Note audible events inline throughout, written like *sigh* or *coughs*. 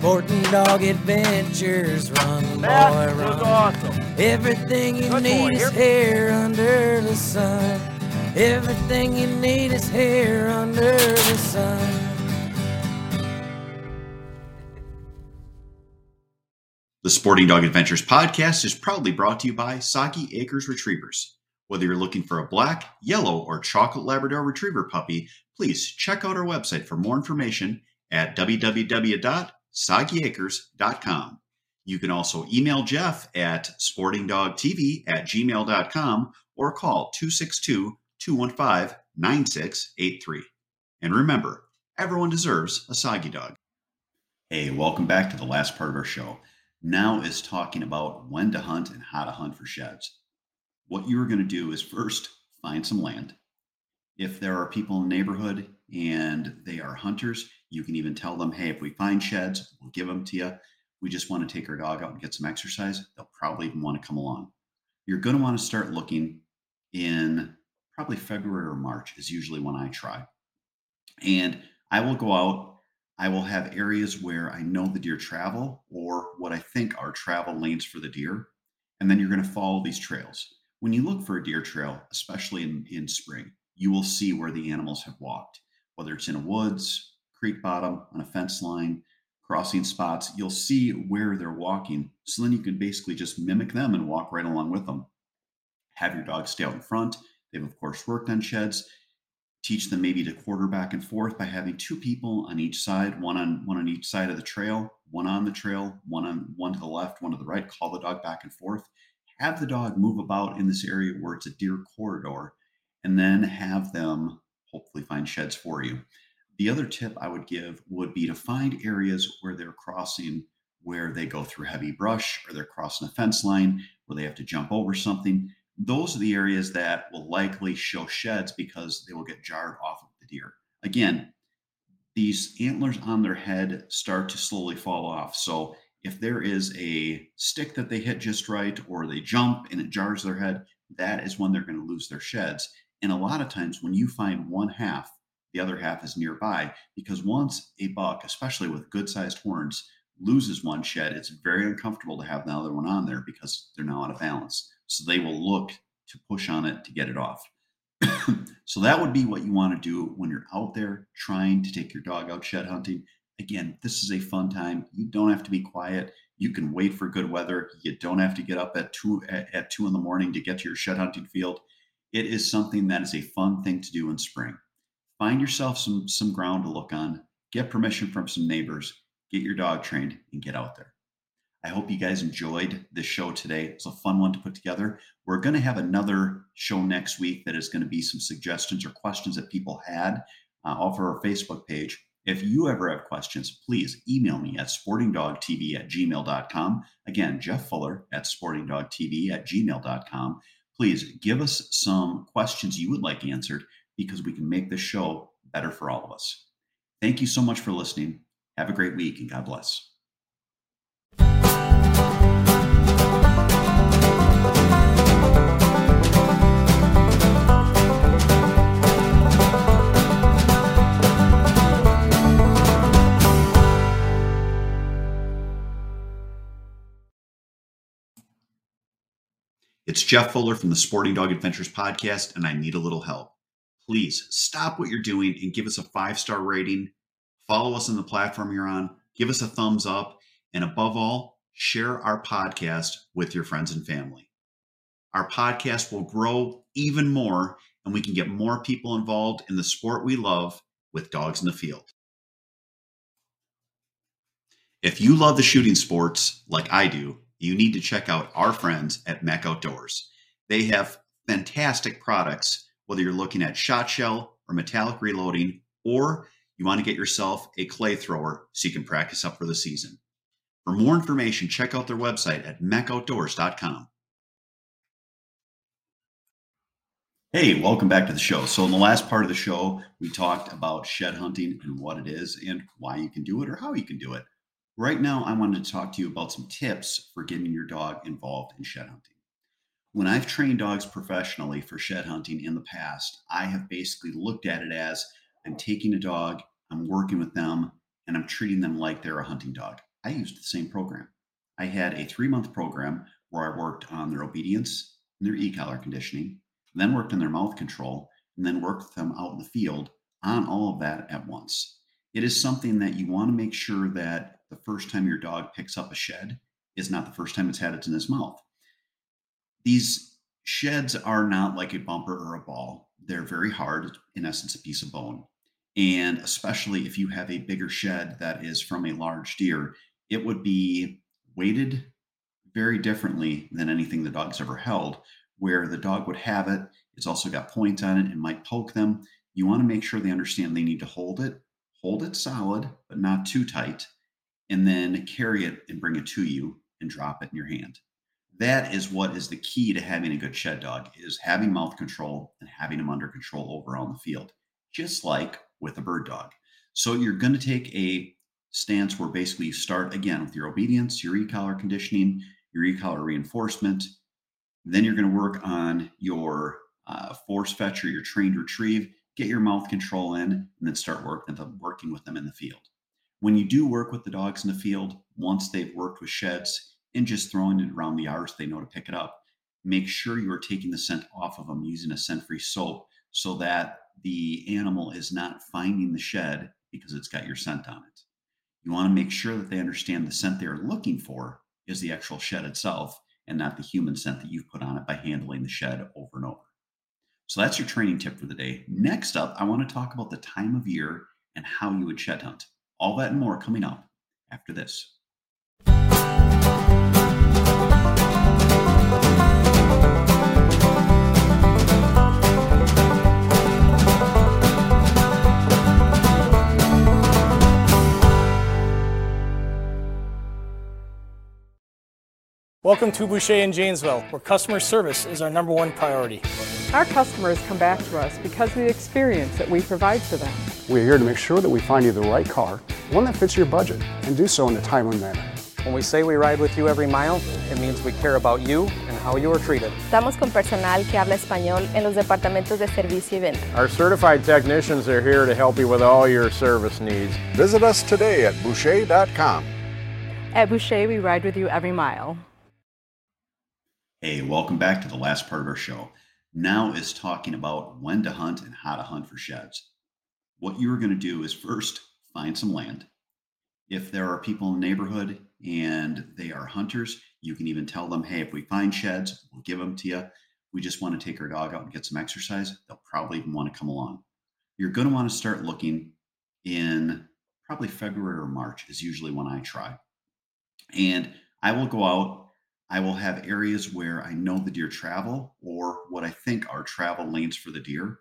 Sporting Dog Adventures, run, That boy, was run. awesome. Everything you Good need boy, is here. here under the sun. Everything you need is here under the sun. The Sporting Dog Adventures podcast is proudly brought to you by Soggy Acres Retrievers. Whether you're looking for a black, yellow, or chocolate Labrador Retriever puppy, please check out our website for more information at www.soggyacres.com. You can also email Jeff at sportingdogtv at gmail.com or call 262 215 9683. And remember, everyone deserves a Soggy dog. Hey, welcome back to the last part of our show. Now is talking about when to hunt and how to hunt for sheds. What you are going to do is first find some land. If there are people in the neighborhood and they are hunters, you can even tell them, hey, if we find sheds, we'll give them to you. We just want to take our dog out and get some exercise. They'll probably even want to come along. You're going to want to start looking in probably February or March, is usually when I try. And I will go out I will have areas where I know the deer travel or what I think are travel lanes for the deer. And then you're going to follow these trails. When you look for a deer trail, especially in, in spring, you will see where the animals have walked, whether it's in a woods, creek bottom, on a fence line, crossing spots. You'll see where they're walking. So then you can basically just mimic them and walk right along with them. Have your dog stay out in front. They've, of course, worked on sheds teach them maybe to quarter back and forth by having two people on each side one on one on each side of the trail one on the trail one on one to the left one to the right call the dog back and forth have the dog move about in this area where it's a deer corridor and then have them hopefully find sheds for you the other tip i would give would be to find areas where they're crossing where they go through heavy brush or they're crossing a fence line where they have to jump over something those are the areas that will likely show sheds because they will get jarred off of the deer. Again, these antlers on their head start to slowly fall off. So if there is a stick that they hit just right or they jump and it jars their head, that is when they're going to lose their sheds. And a lot of times when you find one half, the other half is nearby because once a buck, especially with good sized horns, loses one shed, it's very uncomfortable to have the other one on there because they're now out of balance. So they will look to push on it to get it off. *coughs* so that would be what you want to do when you're out there trying to take your dog out shed hunting. Again, this is a fun time. You don't have to be quiet. You can wait for good weather. You don't have to get up at two at, at two in the morning to get to your shed hunting field. It is something that is a fun thing to do in spring. Find yourself some some ground to look on. Get permission from some neighbors. Get your dog trained and get out there. I hope you guys enjoyed this show today. It's a fun one to put together. We're going to have another show next week that is going to be some suggestions or questions that people had uh, off of our Facebook page. If you ever have questions, please email me at sportingdogtv at gmail.com. Again, Jeff Fuller at sportingdogtv at gmail.com. Please give us some questions you would like answered because we can make this show better for all of us. Thank you so much for listening. Have a great week and God bless. It's Jeff Fuller from the Sporting Dog Adventures podcast, and I need a little help. Please stop what you're doing and give us a five star rating. Follow us on the platform you're on, give us a thumbs up, and above all, share our podcast with your friends and family. Our podcast will grow even more, and we can get more people involved in the sport we love with dogs in the field. If you love the shooting sports like I do, you need to check out our friends at MEC Outdoors. They have fantastic products, whether you're looking at shot shell or metallic reloading, or you want to get yourself a clay thrower so you can practice up for the season. For more information, check out their website at mecoutdoors.com. Hey, welcome back to the show. So, in the last part of the show, we talked about shed hunting and what it is and why you can do it or how you can do it. Right now, I wanted to talk to you about some tips for getting your dog involved in shed hunting. When I've trained dogs professionally for shed hunting in the past, I have basically looked at it as I'm taking a dog, I'm working with them, and I'm treating them like they're a hunting dog. I used the same program. I had a three month program where I worked on their obedience and their e collar conditioning, then worked on their mouth control, and then worked with them out in the field on all of that at once. It is something that you want to make sure that the first time your dog picks up a shed is not the first time it's had it in his mouth. These sheds are not like a bumper or a ball. They're very hard, in essence, a piece of bone. And especially if you have a bigger shed that is from a large deer, it would be weighted very differently than anything the dog's ever held, where the dog would have it. It's also got point on it and might poke them. You want to make sure they understand they need to hold it, hold it solid, but not too tight, and then carry it and bring it to you and drop it in your hand. That is what is the key to having a good shed dog is having mouth control and having them under control over on the field, just like with a bird dog. So you're going to take a stance where basically you start again with your obedience, your e-collar conditioning, your e-collar reinforcement. Then you're going to work on your uh, force fetch or your trained retrieve, get your mouth control in, and then start working with them in the field. When you do work with the dogs in the field, once they've worked with sheds and just throwing it around the yards, they know to pick it up. Make sure you are taking the scent off of them using a scent-free soap so that the animal is not finding the shed because it's got your scent on it. You want to make sure that they understand the scent they're looking for is the actual shed itself and not the human scent that you've put on it by handling the shed over and over. So that's your training tip for the day. Next up, I want to talk about the time of year and how you would shed hunt. All that and more coming up after this. Welcome to Boucher in Janesville, where customer service is our number one priority. Our customers come back to us because of the experience that we provide for them. We're here to make sure that we find you the right car, one that fits your budget, and do so in a timely manner. When we say we ride with you every mile, it means we care about you and how you are treated. Estamos con personal que habla español en los departamentos de servicio y venta. Our certified technicians are here to help you with all your service needs. Visit us today at Boucher.com. At Boucher, we ride with you every mile. Hey, welcome back to the last part of our show. Now is talking about when to hunt and how to hunt for sheds. What you are going to do is first find some land. If there are people in the neighborhood and they are hunters, you can even tell them, hey, if we find sheds, we'll give them to you. We just want to take our dog out and get some exercise. They'll probably even want to come along. You're going to want to start looking in probably February or March, is usually when I try. And I will go out I will have areas where I know the deer travel or what I think are travel lanes for the deer.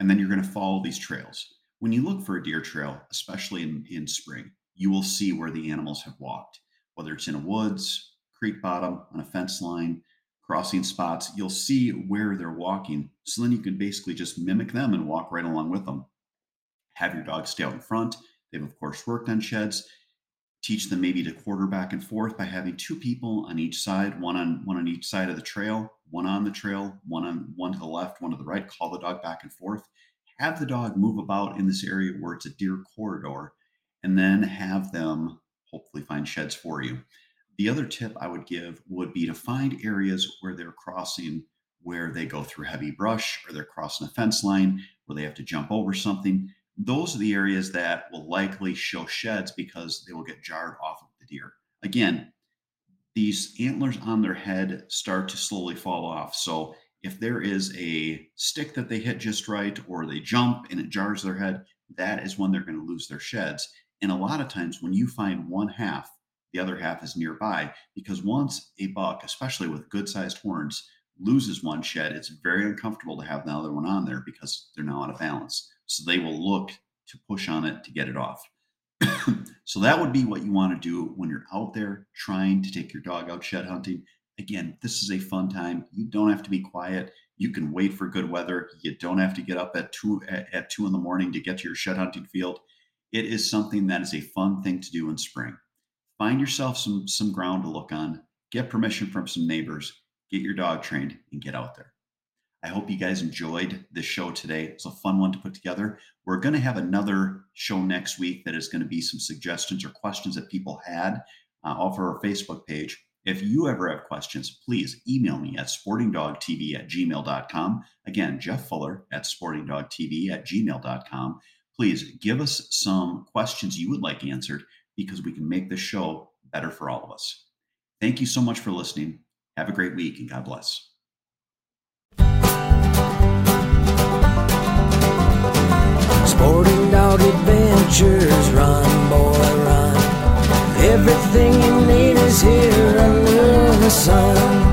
And then you're going to follow these trails. When you look for a deer trail, especially in, in spring, you will see where the animals have walked, whether it's in a woods, creek bottom, on a fence line, crossing spots, you'll see where they're walking. So then you can basically just mimic them and walk right along with them. Have your dog stay out in front. They've, of course, worked on sheds teach them maybe to quarter back and forth by having two people on each side, one on one on each side of the trail, one on the trail, one on one to the left, one to the right. Call the dog back and forth. Have the dog move about in this area where it's a deer corridor, and then have them hopefully find sheds for you. The other tip I would give would be to find areas where they're crossing where they go through heavy brush or they're crossing a fence line where they have to jump over something those are the areas that will likely show sheds because they will get jarred off of the deer. Again, these antlers on their head start to slowly fall off. So if there is a stick that they hit just right or they jump and it jars their head, that is when they're going to lose their sheds. And a lot of times when you find one half, the other half is nearby because once a buck, especially with good sized horns, loses one shed, it's very uncomfortable to have the other one on there because they're now out of balance. So they will look to push on it to get it off. *coughs* so that would be what you want to do when you're out there trying to take your dog out shed hunting. Again, this is a fun time. You don't have to be quiet. You can wait for good weather. You don't have to get up at two at, two in the morning to get to your shed hunting field. It is something that is a fun thing to do in spring. Find yourself some some ground to look on. Get permission from some neighbors. Get your dog trained and get out there. I hope you guys enjoyed this show today. It's a fun one to put together. We're going to have another show next week that is going to be some suggestions or questions that people had uh, off our Facebook page. If you ever have questions, please email me at sportingdogtv at gmail.com. Again, Jeff Fuller at sportingdogtv at gmail.com. Please give us some questions you would like answered because we can make this show better for all of us. Thank you so much for listening. Have a great week and God bless. Sporting dog adventures, run, boy, run. Everything you need is here under the sun.